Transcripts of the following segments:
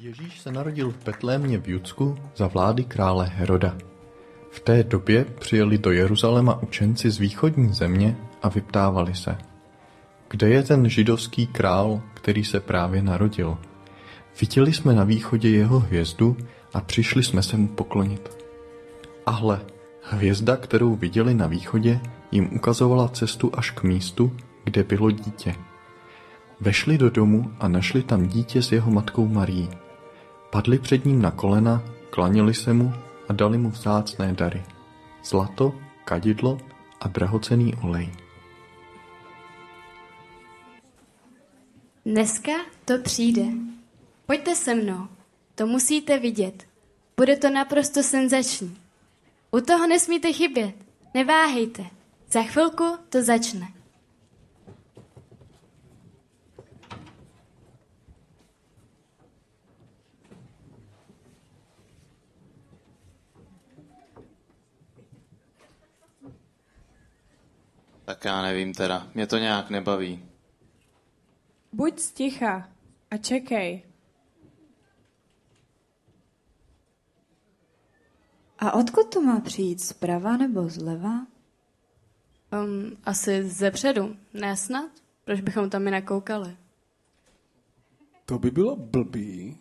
Ježíš se narodil v Betlémě v Judsku za vlády krále Heroda. V té době přijeli do Jeruzaléma učenci z východní země a vyptávali se. Kde je ten židovský král, který se právě narodil? Viděli jsme na východě jeho hvězdu a přišli jsme se mu poklonit. A hle, hvězda, kterou viděli na východě, jim ukazovala cestu až k místu, kde bylo dítě. Vešli do domu a našli tam dítě s jeho matkou Marií. Padli před ním na kolena, klanili se mu a dali mu vzácné dary. Zlato, kadidlo a drahocený olej. Dneska to přijde. Pojďte se mnou. To musíte vidět. Bude to naprosto senzační. U toho nesmíte chybět. Neváhejte. Za chvilku to začne. Tak já nevím teda, mě to nějak nebaví. Buď sticha a čekej. A odkud to má přijít? Zprava nebo zleva? Um, asi ze předu, ne snad? Proč bychom tam jinak koukali? To by bylo blbý,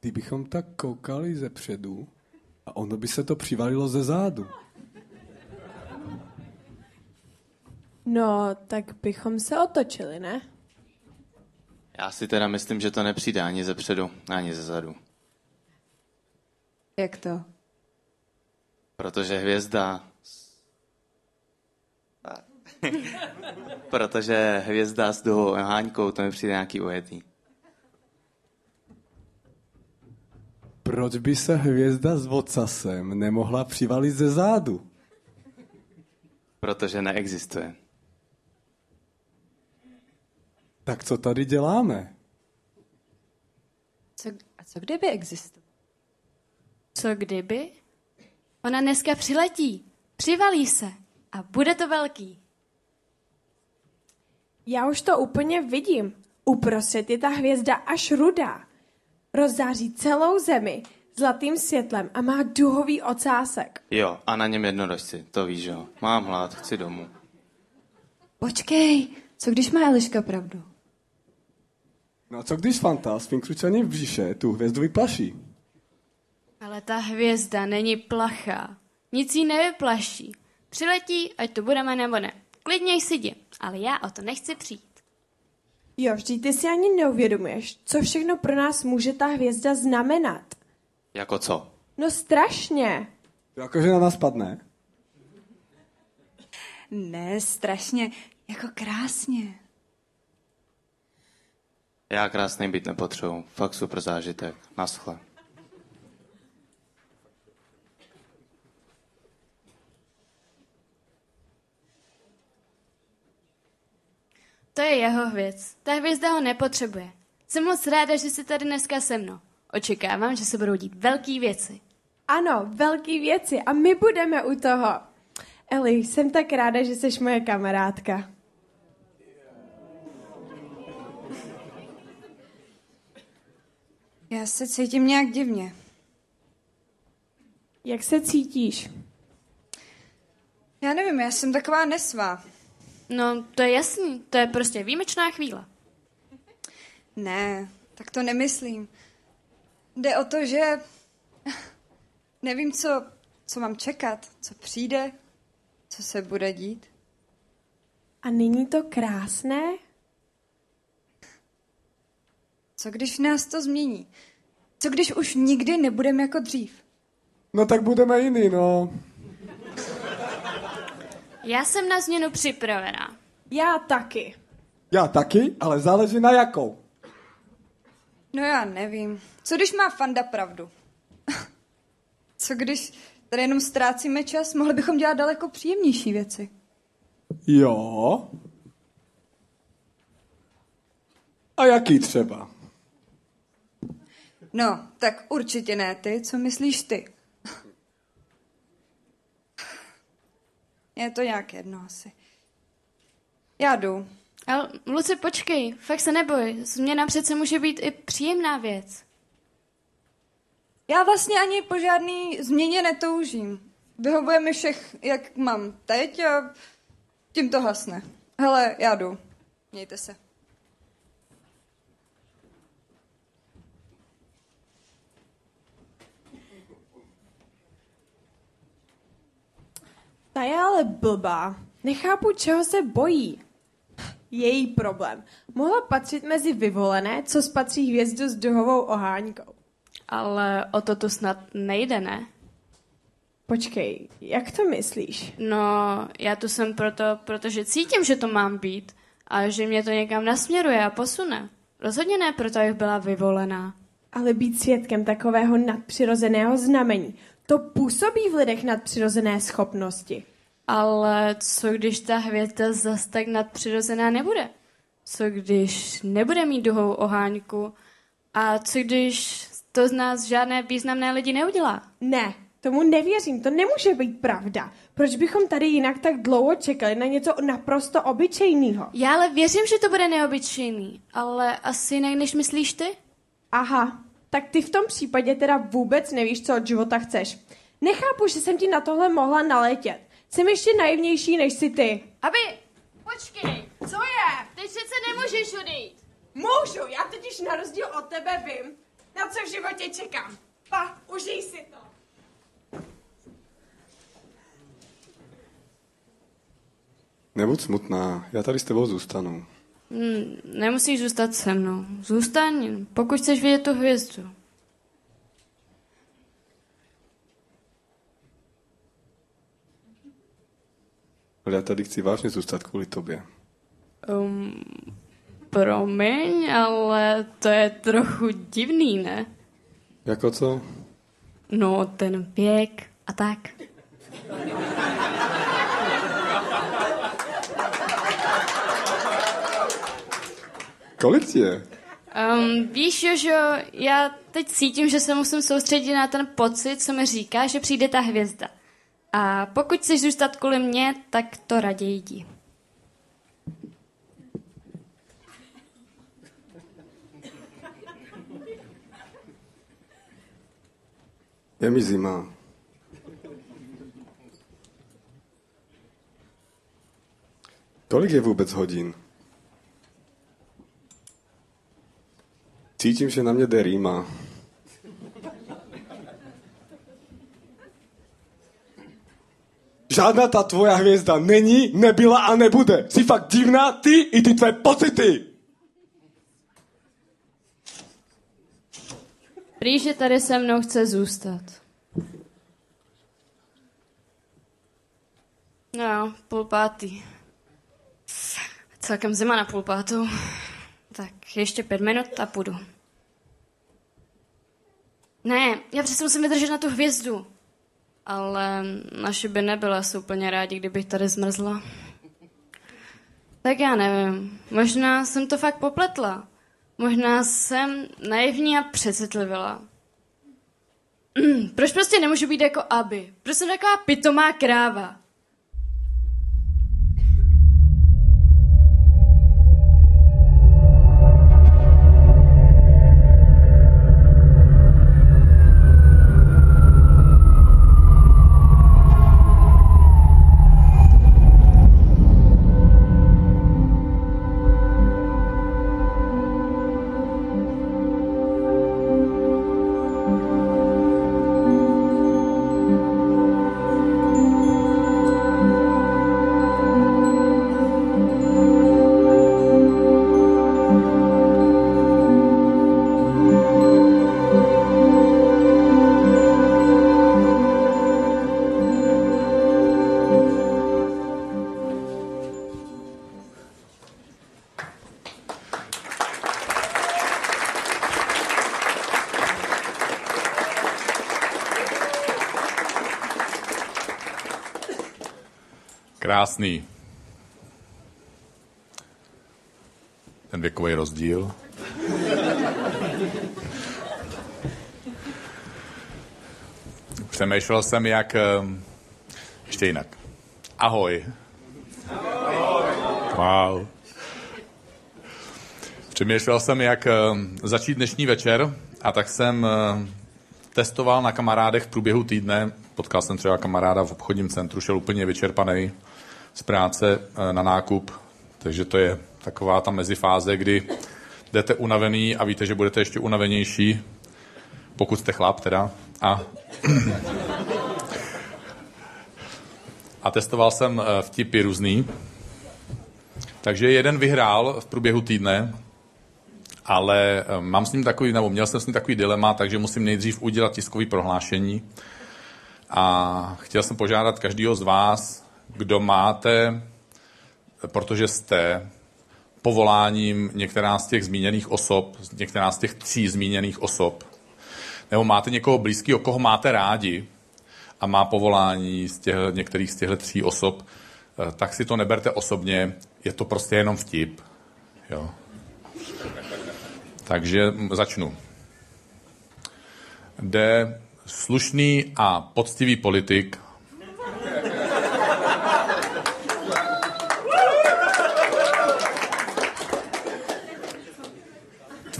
kdybychom tak koukali ze předu a ono by se to přivalilo ze zádu. No, tak bychom se otočili, ne? Já si teda myslím, že to nepřijde ani ze předu, ani ze zadu. Jak to? Protože hvězda... Protože hvězda s duhou háňkou, to mi přijde nějaký ujetý. Proč by se hvězda s vocasem nemohla přivalit ze zádu? Protože neexistuje. Tak co tady děláme? Co, a co kdyby existoval? Co kdyby? Ona dneska přiletí, přivalí se a bude to velký. Já už to úplně vidím. Uprostřed je ta hvězda až rudá. Rozzáří celou zemi zlatým světlem a má duhový ocásek. Jo, a na něm jednorožci, to víš, jo. Mám hlad, chci domů. Počkej, co když má Eliška pravdu? No a co když Fanta s v břiše tu hvězdu vyplaší? Ale ta hvězda není plachá. Nic jí nevyplaší. Přiletí, ať to budeme nebo ne. Klidně si jdi, ale já o to nechci přijít. Jo, vždyť ty si ani neuvědomuješ, co všechno pro nás může ta hvězda znamenat. Jako co? No strašně. Jakože na nás padne. Ne, strašně, jako krásně. Já krásný být nepotřebuji. Fakt super zážitek. Naschle. To je jeho věc. Ta hvězda ho nepotřebuje. Jsem moc ráda, že jsi tady dneska se mnou. Očekávám, že se budou dít velké věci. Ano, velké věci a my budeme u toho. Eli, jsem tak ráda, že jsi moje kamarádka. Já se cítím nějak divně. Jak se cítíš? Já nevím, já jsem taková nesvá. No, to je jasný. To je prostě výjimečná chvíle. Ne, tak to nemyslím. Jde o to, že nevím, co, co mám čekat, co přijde, co se bude dít. A není to krásné? Co když nás to změní? Co když už nikdy nebudeme jako dřív? No tak budeme jiný, no. Já jsem na změnu připravená. Já taky. Já taky, ale záleží na jakou. No já nevím. Co když má Fanda pravdu? Co když tady jenom ztrácíme čas? Mohli bychom dělat daleko příjemnější věci. Jo. A jaký třeba? No, tak určitě ne ty. Co myslíš ty? Je to nějak jedno asi. Já jdu. Ale Luci, počkej, fakt se neboj. Změna přece může být i příjemná věc. Já vlastně ani po žádný změně netoužím. Vyhovuje mi všech, jak mám teď a tím to hasne. Hele, já jdu. Mějte se. Ta je ale blbá. Nechápu, čeho se bojí. Její problém. Mohla patřit mezi vyvolené, co spatří hvězdu s duhovou oháňkou. Ale o to tu snad nejde, ne? Počkej, jak to myslíš? No, já tu jsem proto, protože cítím, že to mám být a že mě to někam nasměruje a posune. Rozhodně ne proto, abych byla vyvolená. Ale být svědkem takového nadpřirozeného znamení, to působí v lidech nadpřirozené schopnosti. Ale co když ta hvězda zas tak nadpřirozená nebude? Co když nebude mít duhou oháňku? A co když to z nás žádné významné lidi neudělá? Ne, tomu nevěřím, to nemůže být pravda. Proč bychom tady jinak tak dlouho čekali na něco naprosto obyčejného? Já ale věřím, že to bude neobyčejný, ale asi jinak, než myslíš ty? Aha, tak ty v tom případě teda vůbec nevíš, co od života chceš. Nechápu, že jsem ti na tohle mohla naletět. Jsem ještě naivnější než si ty. Aby, počkej, Co je? teď přece nemůžeš odejít. Můžu, já totiž na rozdíl od tebe vím, na co v životě čekám. Pa, užij si to. Nebuď smutná, já tady s tebou zůstanu. Hmm, nemusíš zůstat se mnou. Zůstaň, pokud chceš vidět tu hvězdu. Ale já tady chci vážně zůstat kvůli tobě. Um, promiň, ale to je trochu divný, ne? Jako co? No, ten věk a tak. Kolik ti je? Um, víš, Jožo, já teď cítím, že se musím soustředit na ten pocit, co mi říká, že přijde ta hvězda. A pokud chceš zůstat kvůli mě, tak to raději jdi. Je mi zima. Kolik je vůbec hodin? Cítím, že na mě jde rýma. Žádná ta tvoja hvězda není, nebyla a nebude. Jsi fakt divná, ty i ty tvé pocity. Prý, že tady se mnou chce zůstat. No, půl pátý. Celkem zima na půl pátou. Tak ještě pět minut a půjdu. Ne, já přece musím vydržet na tu hvězdu. Ale naši by nebyla asi úplně rádi, kdybych tady zmrzla. Tak já nevím. Možná jsem to fakt popletla. Možná jsem naivní a přecitlivila. Proč prostě nemůžu být jako Aby? Proč jsem taková pitomá kráva? Krásný. Ten věkový rozdíl. Přemýšlel jsem, jak... ehm, Ještě jinak. Ahoj. Wow. Přemýšlel jsem, jak ehm, začít dnešní večer a tak jsem ehm, testoval na kamarádech v průběhu týdne. Potkal jsem třeba kamaráda v obchodním centru, šel úplně vyčerpaný z práce eh, na nákup, takže to je taková ta mezifáze, kdy jdete unavený a víte, že budete ještě unavenější, pokud jste chlap teda. A, a testoval jsem eh, vtipy různý. Takže jeden vyhrál v průběhu týdne, ale eh, mám s ním takový, nebo měl jsem s ním takový dilema, takže musím nejdřív udělat tiskový prohlášení. A chtěl jsem požádat každého z vás, kdo máte, protože jste povoláním některá z těch zmíněných osob, některá z těch tří zmíněných osob, nebo máte někoho blízkého, koho máte rádi a má povolání z těch, některých z těchto tří osob, eh, tak si to neberte osobně, je to prostě jenom vtip. Jo. Takže začnu. Jde slušný a poctivý politik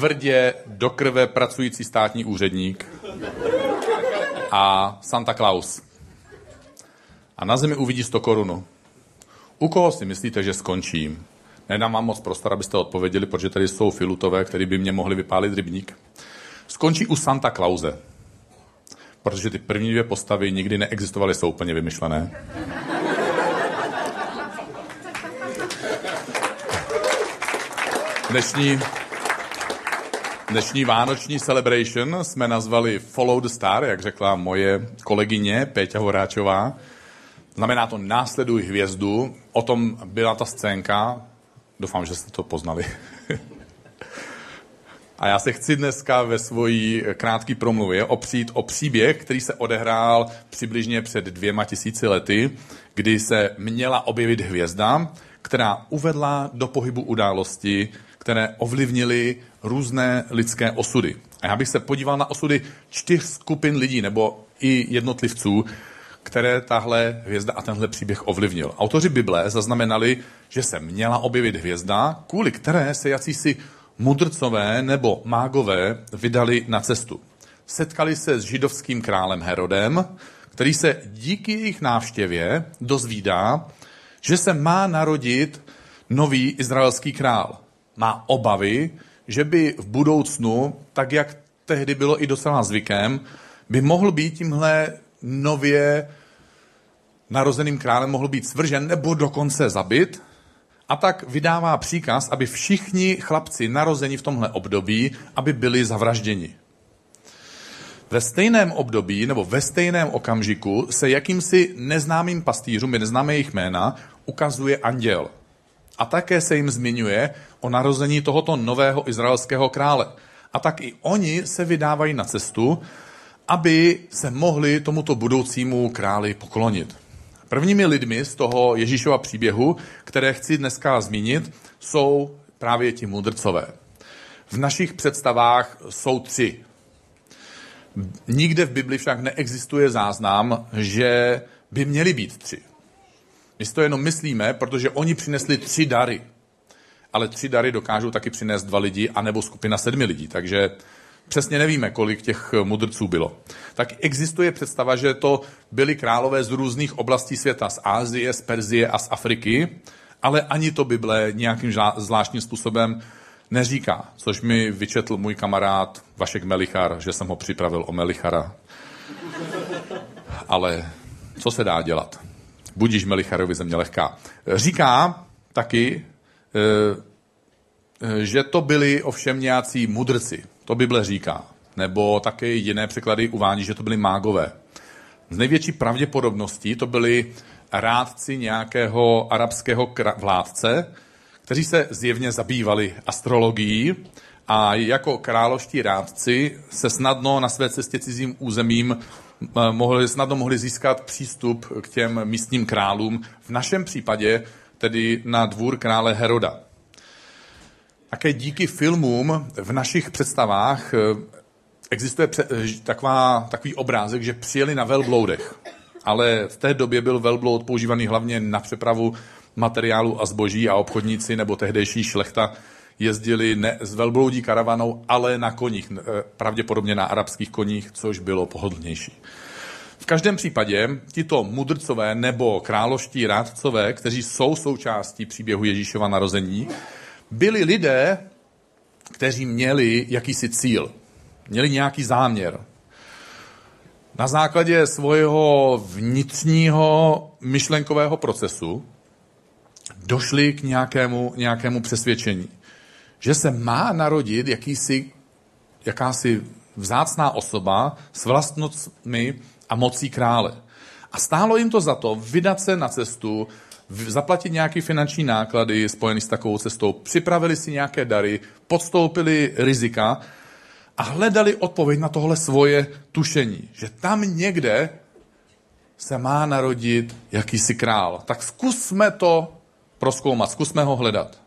tvrdě do krve pracující státní úředník a Santa Claus. A na zemi uvidí 100 korunu. U koho si myslíte, že skončím? Nedám vám moc prostor, abyste odpověděli, protože tady jsou filutové, který by mě mohli vypálit rybník. Skončí u Santa Clause. Protože ty první dvě postavy nikdy neexistovaly, jsou úplně vymyšlené. Dnešní, dnešní vánoční celebration jsme nazvali Follow the Star, jak řekla moje kolegyně Péťa Horáčová. Znamená to následuj hvězdu. O tom byla ta scénka. Doufám, že jste to poznali. A já se chci dneska ve svojí krátké promluvě opřít o příběh, který se odehrál přibližně před dvěma tisíci lety, kdy se měla objevit hvězda, která uvedla do pohybu události, které ovlivnily různé lidské osudy. A já bych se podíval na osudy čtyř skupin lidí nebo i jednotlivců, které tahle hvězda a tenhle příběh ovlivnil. Autoři Bible zaznamenali, že se měla objevit hvězda, kvůli které se jacísi mudrcové nebo mágové vydali na cestu. Setkali se s židovským králem Herodem, který se díky jejich návštěvě dozvídá, že se má narodit nový izraelský král. Má obavy, že by v budoucnu, tak jak tehdy bylo i docela zvykem, by mohl být tímhle nově narozeným králem mohl být svržen nebo dokonce zabit. A tak vydává příkaz, aby všichni chlapci narození v tomhle období, aby byli zavražděni. Ve stejném období nebo ve stejném okamžiku se jakýmsi neznámým pastýřům, my neznáme jejich jména, ukazuje anděl. A také se jim zmiňuje o narození tohoto nového izraelského krále. A tak i oni se vydávají na cestu, aby se mohli tomuto budoucímu králi poklonit. Prvními lidmi z toho Ježíšova příběhu, které chci dneska zmínit, jsou právě ti mudrcové. V našich představách jsou tři. Nikde v Bibli však neexistuje záznam, že by měli být tři. My si to jenom myslíme, protože oni přinesli tři dary. Ale tři dary dokážou taky přinést dva lidi, anebo skupina sedmi lidí. Takže přesně nevíme, kolik těch mudrců bylo. Tak existuje představa, že to byli králové z různých oblastí světa, z Ázie, z Perzie a z Afriky, ale ani to Bible nějakým zvláštním způsobem neříká, což mi vyčetl můj kamarád Vašek Melichar, že jsem ho připravil o Melichara. Ale co se dá dělat? Budíš Melicharovi země lehká. Říká taky, že to byli ovšem nějací mudrci. To Bible říká. Nebo také jiné překlady uvádí, že to byli mágové. Z největší pravděpodobností to byli rádci nějakého arabského vládce, kteří se zjevně zabývali astrologií a jako královští rádci se snadno na své cestě cizím územím eh, mohli, snadno mohli získat přístup k těm místním králům, v našem případě tedy na dvůr krále Heroda. Také díky filmům v našich představách eh, existuje eh, taková, takový obrázek, že přijeli na velbloudech. Ale v té době byl velbloud používaný hlavně na přepravu materiálu a zboží a obchodníci nebo tehdejší šlechta jezdili ne s velbloudí karavanou, ale na koních, eh, pravděpodobně na arabských koních, což bylo pohodlnější. V každém případě tito mudrcové nebo králoští rádcové, kteří jsou součástí příběhu Ježíšova narození, byli lidé, kteří měli jakýsi cíl, měli nějaký záměr. Na základě svého vnitřního myšlenkového procesu došli k nějakému, nějakému přesvědčení, že se má narodit jakýsi, jakási vzácná osoba s vlastnostmi a mocí krále. A stálo jim to za to vydat se na cestu, zaplatit nějaké finanční náklady spojené s takovou cestou, připravili si nějaké dary, podstoupili rizika a hledali odpověď na tohle svoje tušení, že tam někde se má narodit jakýsi král. Tak zkusme to proskoumat, zkusme ho hledat.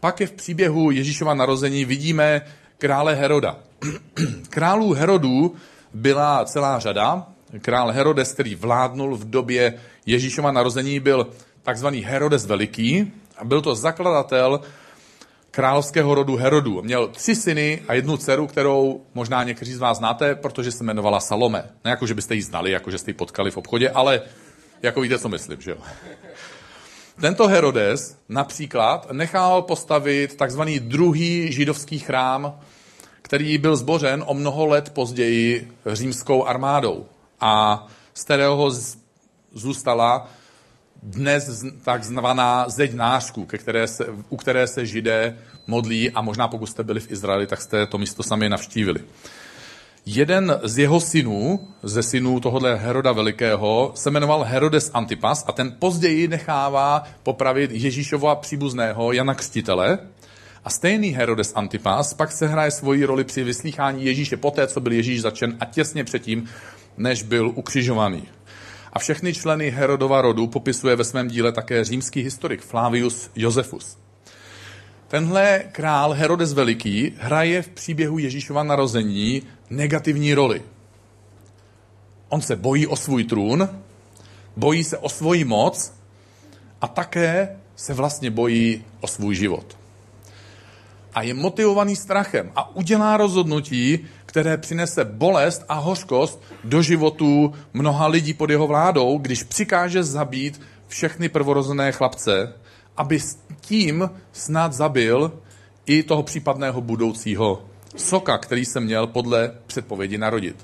Pak je v příběhu Ježíšova narození vidíme krále Heroda. Králů Herodů byla celá řada. Král Herodes, který vládnul v době Ježíšova narození, byl takzvaný Herodes Veliký a byl to zakladatel královského rodu Herodu. Měl tři syny a jednu dceru, kterou možná někteří z vás znáte, protože se jmenovala Salome. Ne jako, že byste ji znali, jako že jste ji potkali v obchodě, ale jako víte, co myslím, že jo. Tento Herodes například nechal postavit takzvaný druhý židovský chrám, který byl zbořen o mnoho let později římskou armádou. A z kterého zůstala dnes takzvaná zeď nářku, ke které se, u které se židé modlí a možná pokud jste byli v Izraeli, tak jste to místo sami navštívili. Jeden z jeho synů, ze synů tohohle Heroda Velikého, se jmenoval Herodes Antipas a ten později nechává popravit Ježíšova příbuzného Jana Křtitele. A stejný Herodes Antipas pak se hraje svoji roli při vyslýchání Ježíše poté, co byl Ježíš začen a těsně předtím, než byl ukřižovaný. A všechny členy Herodova rodu popisuje ve svém díle také římský historik Flavius Josephus. Tenhle král Herodes Veliký hraje v příběhu Ježíšova narození negativní roli. On se bojí o svůj trůn, bojí se o svoji moc a také se vlastně bojí o svůj život. A je motivovaný strachem a udělá rozhodnutí, které přinese bolest a hořkost do životů mnoha lidí pod jeho vládou, když přikáže zabít všechny prvorozené chlapce, aby s tím snad zabil i toho případného budoucího soka, který se měl podle předpovědi narodit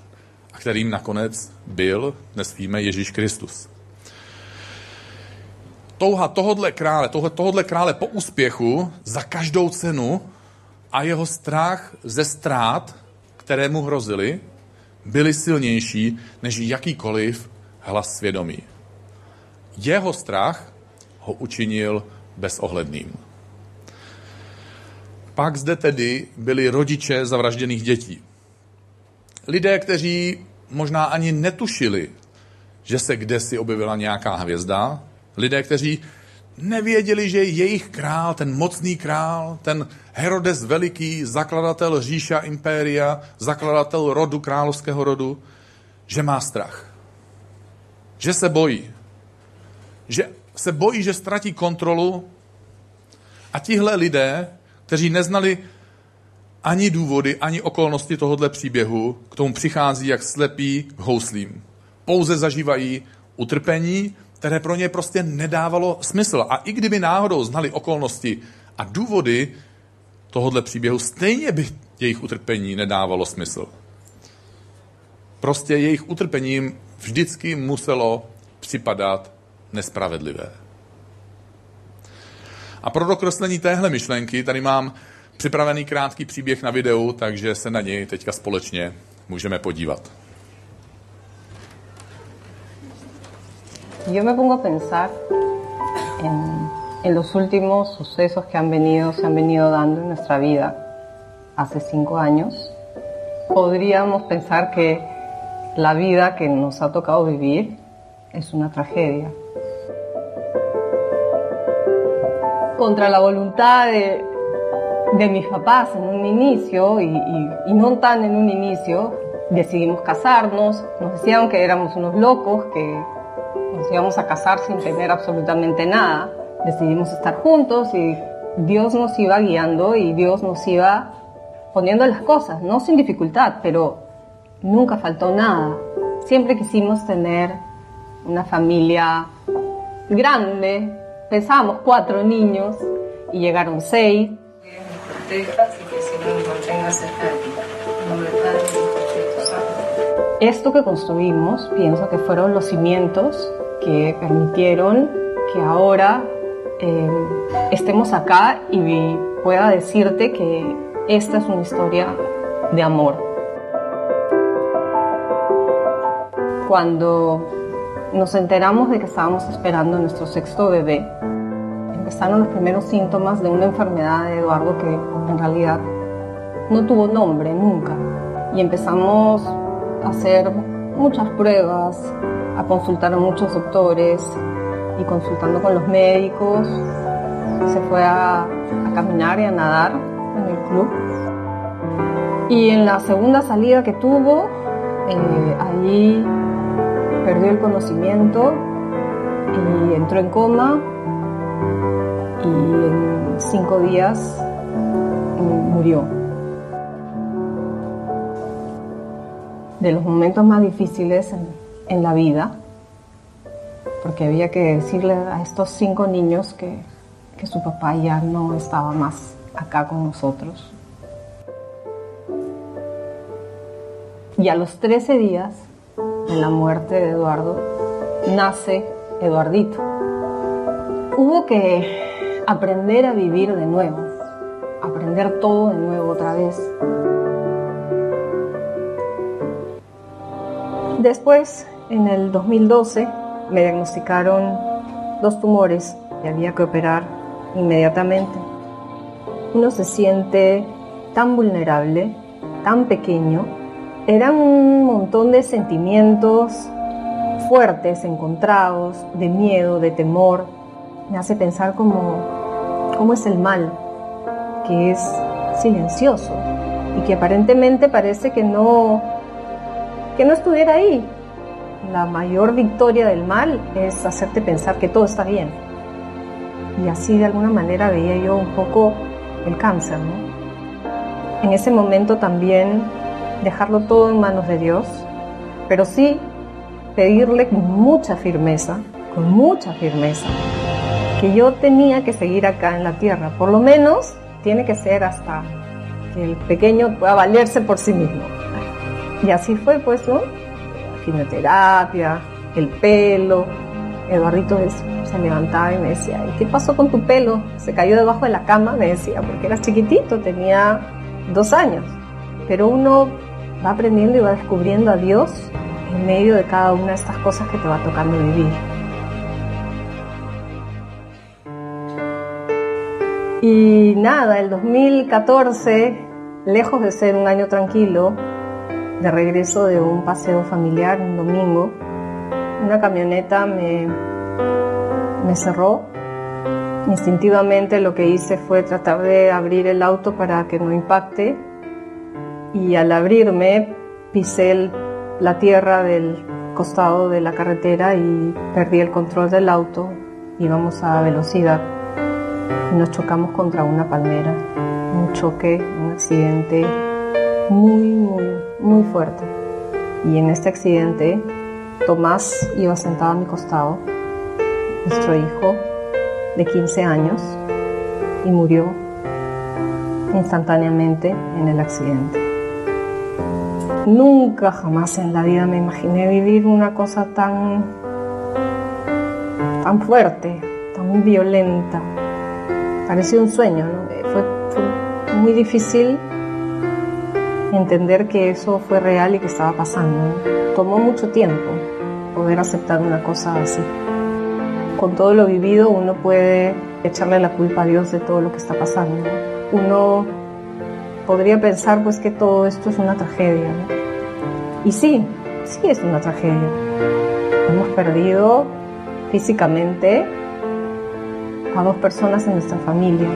a kterým nakonec byl, dnes víme, Ježíš Kristus. Touha tohodle krále, tohodle krále po úspěchu za každou cenu a jeho strach ze ztrát, které mu hrozily, byly silnější než jakýkoliv hlas svědomí. Jeho strach ho učinil bezohledným. Pak zde tedy byli rodiče zavražděných dětí. Lidé, kteří možná ani netušili, že se kde si objevila nějaká hvězda. Lidé, kteří nevěděli, že jejich král, ten mocný král, ten Herodes Veliký, zakladatel říša impéria, zakladatel rodu, královského rodu, že má strach. Že se bojí. Že se bojí, že ztratí kontrolu a tihle lidé kteří neznali ani důvody, ani okolnosti tohohle příběhu, k tomu přichází jak slepí k houslím. Pouze zažívají utrpení, které pro ně prostě nedávalo smysl. A i kdyby náhodou znali okolnosti a důvody tohohle příběhu, stejně by jejich utrpení nedávalo smysl. Prostě jejich utrpením vždycky muselo připadat nespravedlivé. A pro dokreslení téhle myšlenky tady mám připravený krátký příběh na videu, takže se na něj teďka společně můžeme podívat. Yo me pongo a pensar en, los últimos sucesos que han venido, se han venido dando en nuestra vida hace cinco años. Podríamos pensar que la vida que nos ha tocado vivir es una tragedia. contra la voluntad de, de mis papás en un inicio y, y, y, no tan en un inicio, decidimos casarnos, nos decían que éramos unos locos, que nos íbamos a casar sin tener absolutamente nada, decidimos estar juntos y Dios nos iba guiando y Dios nos iba poniendo las cosas, no sin dificultad, pero nunca faltó nada. Siempre quisimos tener una familia grande, pensábamos cuatro niños y llegaron seis. Esto que construimos, pienso que fueron los cimientos que permitieron que ahora eh, estemos acá y pueda decirte que esta es una historia de amor. Cuando nos enteramos de que estábamos esperando nuestro sexto bebé, empezaron los primeros síntomas de una enfermedad de Eduardo que en realidad no tuvo nombre nunca. Y empezamos a hacer muchas pruebas, a consultar a muchos doctores y consultando con los médicos. Se fue a, caminar y a nadar en el club. Y en la segunda salida que tuvo, eh, allí perdió el conocimiento y entró en coma y en cinco días mm, murió. De los momentos más difíciles en, en la vida, porque había que decirle a estos cinco niños que, que su papá ya no estaba más acá con nosotros. Y a los 13 días de la muerte de Eduardo, nace Eduardito. Hubo que aprender a vivir de nuevo, aprender todo de nuevo otra vez. Después, en el 2012, me diagnosticaron dos tumores y había que operar inmediatamente. Uno se siente tan vulnerable, tan pequeño, eran un montón de sentimientos fuertes, encontrados, de miedo, de temor. Me hace pensar cómo, cómo es el mal, que es silencioso y que aparentemente parece que no, que no estuviera ahí. La mayor victoria del mal es hacerte pensar que todo está bien. Y así de alguna manera veía yo un poco el cáncer. ¿no? En ese momento también dejarlo todo en manos de Dios, pero sí pedirle con mucha firmeza, con mucha firmeza, que yo tenía que seguir acá en la tierra. Por lo menos tiene que ser hasta que el pequeño pueda valerse por sí mismo. Y así fue, pues, ¿no? La quimioterapia, el pelo. Eduardito se levantaba y me decía, ¿y qué pasó con tu pelo? Se cayó debajo de la cama, me decía, porque era chiquitito, tenía dos años. Pero uno va aprendiendo y va descubriendo a Dios en medio de cada una de estas cosas que te va tocando vivir. Y nada, el 2014, lejos de ser un año tranquilo, de regreso de un paseo familiar un domingo, una camioneta me, me cerró. Instintivamente lo que hice fue tratar de abrir el auto para que no impacte y al abrirme pisé la tierra del costado de la carretera y perdí el control del auto. Íbamos a velocidad y nos chocamos contra una palmera. Un choque, un accidente muy, muy, muy fuerte. Y en este accidente, Tomás iba sentado a mi costado, nuestro hijo de 15 años, y murió instantáneamente en el accidente. Nunca jamás en la vida me imaginé vivir una cosa tan, tan fuerte, tan violenta. Parecía un sueño, fue, muy difícil entender que eso fue real y que estaba pasando. Tomó mucho tiempo poder aceptar una cosa así. Con todo lo vivido uno puede echarle la culpa a Dios de todo lo que está pasando. Uno podría pensar pues que todo esto es una tragedia. Y sí, sí es una tragedia. Hemos perdido físicamente a dos personas en nuestra familia.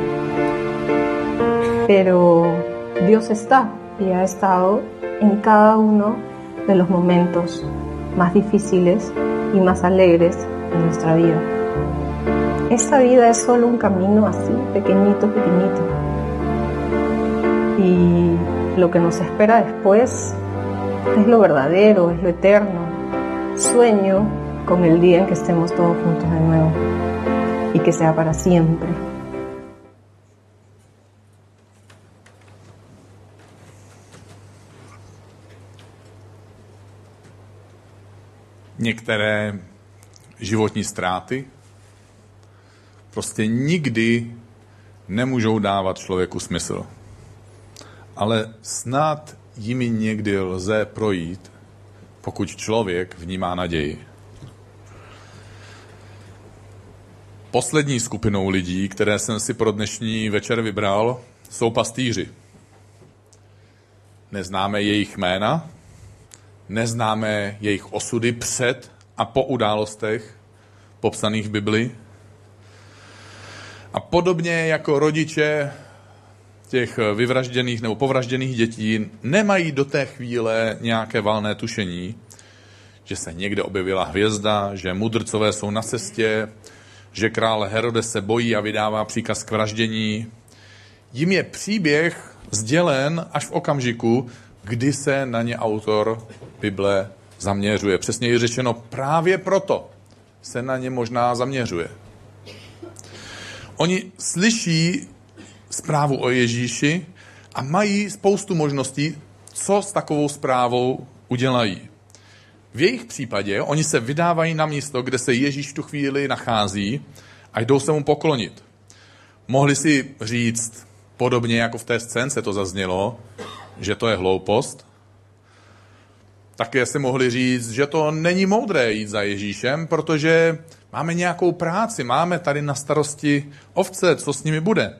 Pero Dios está y ha estado en cada uno de los momentos más difíciles y más alegres de nuestra vida. esta vida es solo un camino así, pequeñito, pequeñito. Y lo que nos espera después es lo verdadero, es lo eterno. Sueño con el día en que estemos todos juntos de nuevo y que sea para siempre. Některé životní ztráty prostě nikdy nemůžou dávat člověku smysl. Ale snad jimi někdy lze projít, pokud člověk vnímá naději. Poslední skupinou lidí, které jsem si pro dnešní večer vybral, jsou pastýři. Neznáme jejich jména, neznáme jejich osudy před a po událostech popsaných v Bibli. A podobně jako rodiče těch vyvražděných nebo povražděných dětí nemají do té chvíle nějaké valné tušení, že se někde objevila hvězda, že mudrcové jsou na cestě, že král Herodes se bojí a vydává příkaz k vraždění. Jim je příběh sdělen až v okamžiku, kdy se na ně autor Bible zaměřuje. Přesně je řečeno, právě proto se na ně možná zaměřuje. Oni slyší zprávu o Ježíši a mají spoustu možností, co s takovou zprávou udělají. V jejich případě oni se vydávají na místo, kde se Ježíš v tu chvíli nachází a jdou se mu poklonit. Mohli si říct, podobně jako v té scénce to zaznělo, že to je hloupost. Také si mohli říct, že to není moudré jít za Ježíšem, protože máme nějakou práci, máme tady na starosti ovce, co s nimi bude.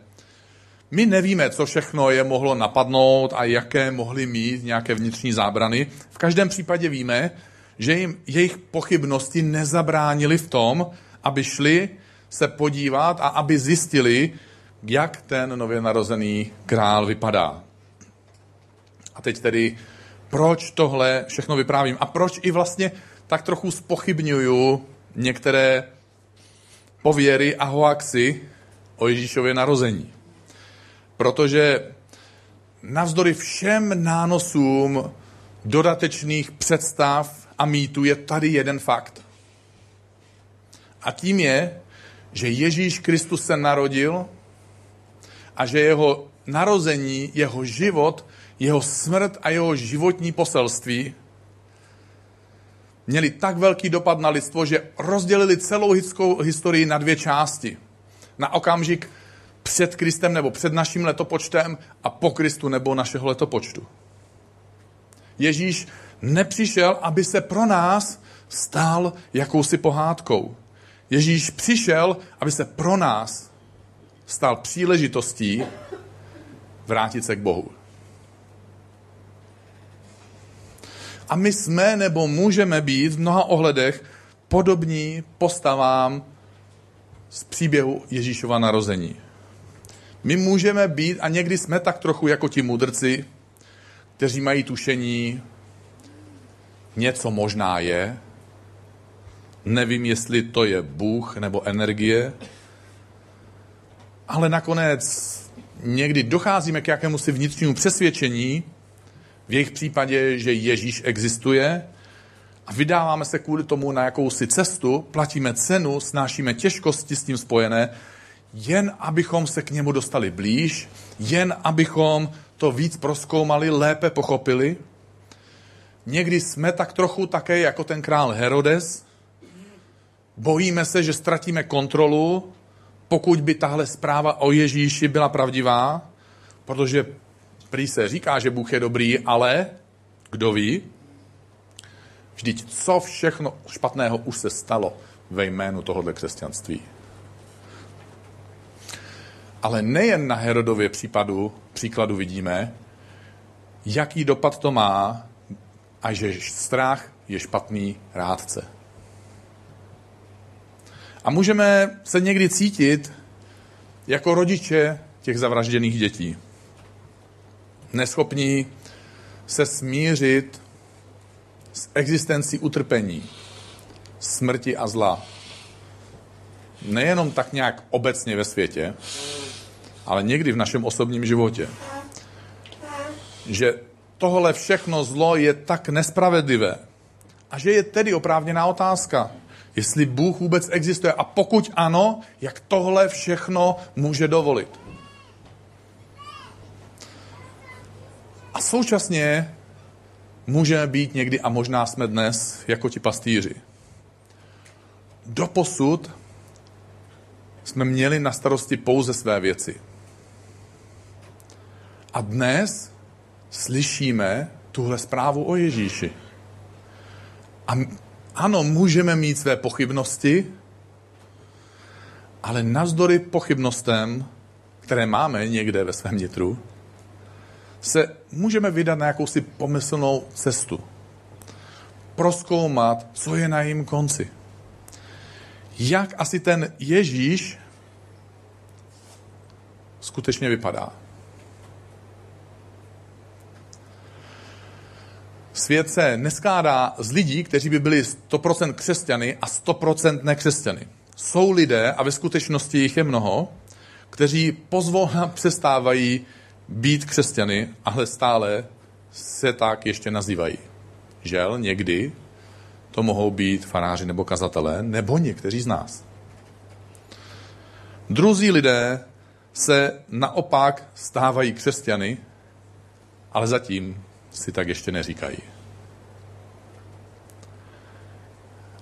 My nevíme, co všechno je mohlo napadnout a jaké mohly mít nějaké vnitřní zábrany. V každém případě víme, že jim jejich pochybnosti nezabránili v tom, aby šli se podívat a aby zjistili, jak ten nově narozený král vypadá. A teď tedy, proč tohle všechno vyprávím a proč i vlastně tak trochu spochybňuju některé pověry a hoaxy o Ježíšově narození. Protože navzdory všem nánosům dodatečných představ a mýtu je tady jeden fakt. A tím je, že Ježíš Kristus se narodil a že jeho narození, jeho život, jeho smrt a jeho životní poselství měli tak velký dopad na lidstvo, že rozdělili celou historii na dvě části. Na okamžik před Kristem nebo před naším letopočtem a po Kristu nebo našeho letopočtu. Ježíš nepřišel, aby se pro nás stál jakousi pohádkou. Ježíš přišel, aby se pro nás stal příležitostí vrátit se k Bohu. A my jsme nebo můžeme být v mnoha ohledech podobní postavám z příběhu Ježíšova narození. My můžeme být, a někdy jsme tak trochu jako ti mudrci, kteří mají tušení, něco možná je, nevím, jestli to je Bůh nebo energie, ale nakonec někdy docházíme k jakému si vnitřnímu přesvědčení, v jejich případě, že Ježíš existuje a vydáváme se kvůli tomu na jakousi cestu, platíme cenu, snášíme těžkosti s tím spojené, jen abychom se k němu dostali blíž, jen abychom to víc proskoumali, lépe pochopili. Někdy jsme tak trochu také jako ten král Herodes. Bojíme se, že ztratíme kontrolu, pokud by tahle zpráva o Ježíši byla pravdivá, protože prý se říká, že Bůh je dobrý, ale kdo ví? Vždyť co všechno špatného už se stalo ve jménu tohohle křesťanství. Ale nejen na Herodově případu, příkladu vidíme, jaký dopad to má a že strach je špatný rádce. A můžeme se někdy cítit jako rodiče těch zavražděných dětí. Neschopní se smířit s existencí utrpení, smrti a zla. nejenom tak nějak obecně ve světě, ale někdy v našem osobním životě, že tohle všechno zlo je tak nespravedlivé a že je tedy oprávněná otázka, jestli Bůh vůbec existuje a pokud ano, jak tohle všechno může dovolit. Současně můžeme být někdy, a možná jsme dnes, jako ti pastýři. Doposud jsme měli na starosti pouze své věci. A dnes slyšíme tuhle zprávu o Ježíši. A ano, můžeme mít své pochybnosti, ale navzdory pochybnostem, které máme někde ve svém nitru, se můžeme vydat na jakousi pomyslnou cestu. Proskoumat, co je na jejím konci. Jak asi ten Ježíš skutečně vypadá. Svět se neskládá z lidí, kteří by byli 100% křesťany a 100% nekřesťany. Jsou lidé, a ve skutečnosti jich je mnoho, kteří pozvolna přestávají být křesťany, ale stále se tak ještě nazývají. Žel, někdy to mohou být faráři nebo kazatelé, nebo někteří z nás. Druzí lidé se naopak stávají křesťany, ale zatím si tak ještě neříkají.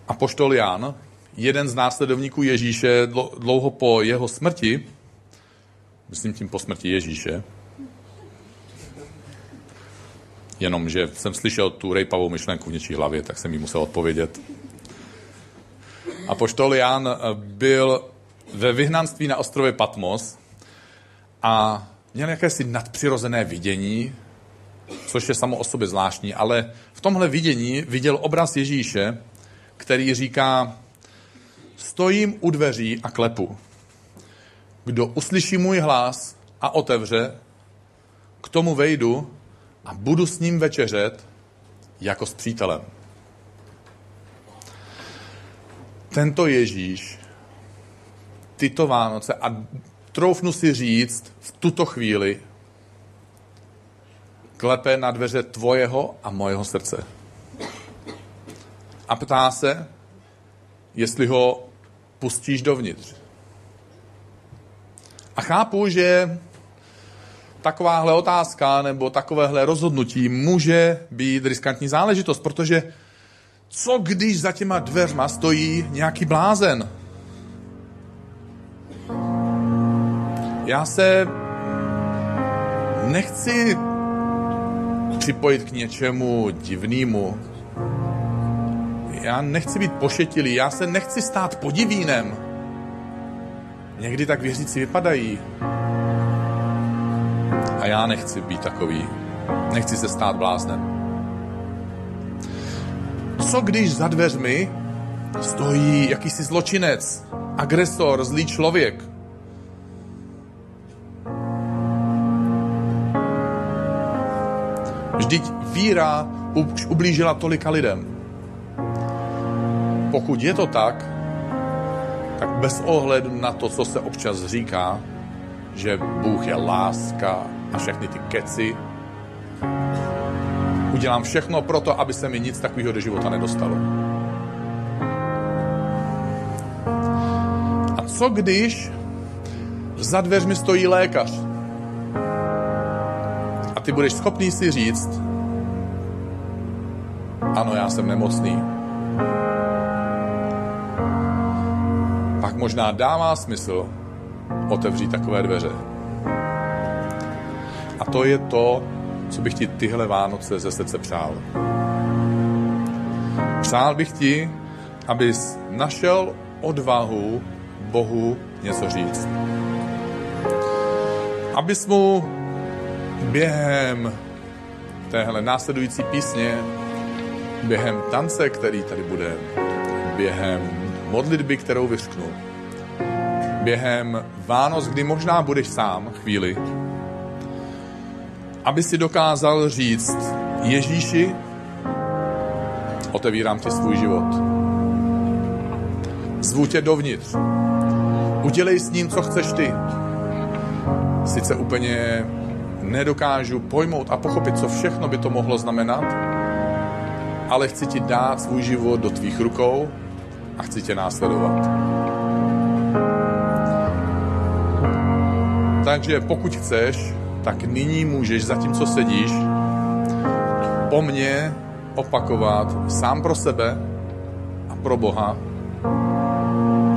A poštol Jan, jeden z následovníků Ježíše dlouho po jeho smrti, myslím tím po smrti Ježíše, jenom že jsem slyšel tu rejpavou myšlenku v něčí hlavě, tak jsem jí musel odpovědět. A poštol Jan byl ve vyhnanství na ostrově Patmos a měl jakési nadpřirozené vidění, což je samo o sobě zvláštní, ale v tomhle vidění viděl obraz Ježíše, který říká, stojím u dveří a klepu. Kdo uslyší můj hlas a otevře, k tomu vejdu a budu s ním večeřet jako s přítelem. Tento Ježíš tyto Vánoce a troufnu si říct v tuto chvíli klepe na dveře tvojeho a mojeho srdce. A ptá se, jestli ho pustíš dovnitř. A chápu, že takováhle otázka nebo takovéhle rozhodnutí může být riskantní záležitost, protože co když za těma dveřma stojí nějaký blázen? Já se nechci připojit k něčemu divnému. Já nechci být pošetilý, já se nechci stát podivínem. Někdy tak věřící vypadají. A já nechci být takový. Nechci se stát bláznem. Co když za dveřmi stojí jakýsi zločinec, agresor, zlý člověk? Vždyť víra ublížila tolika lidem. Pokud je to tak, tak bez ohledu na to, co se občas říká, že Bůh je láska a všechny ty keci, udělám všechno pro to, aby se mi nic takového do života nedostalo. A co když za dveřmi stojí lékař? A ty budeš schopný si říct, ano, já jsem nemocný. Pak možná dává smysl otevřít takové dveře. To je to, co bych ti tyhle Vánoce ze srdce přál. Přál bych ti, abys našel odvahu Bohu něco říct. Abys mu během téhle následující písně, během tance, který tady bude, během modlitby, kterou vyřknu, během Vánoc, kdy možná budeš sám chvíli, aby si dokázal říct Ježíši, otevírám ti svůj život. Zvu tě dovnitř. Udělej s ním, co chceš ty. Sice úplně nedokážu pojmout a pochopit, co všechno by to mohlo znamenat, ale chci ti dát svůj život do tvých rukou a chci tě následovat. Takže pokud chceš, tak nyní můžeš, zatímco sedíš, po mně opakovat sám pro sebe a pro Boha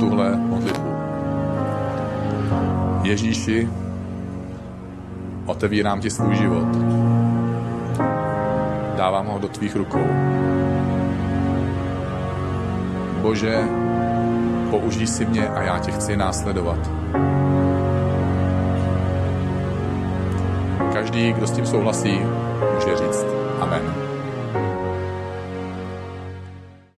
tuhle modlitbu. Ježíši, otevírám ti svůj život. Dávám ho do tvých rukou. Bože, použij si mě a já tě chci následovat. Každý, kdo s tím souhlasí, může říct Amen.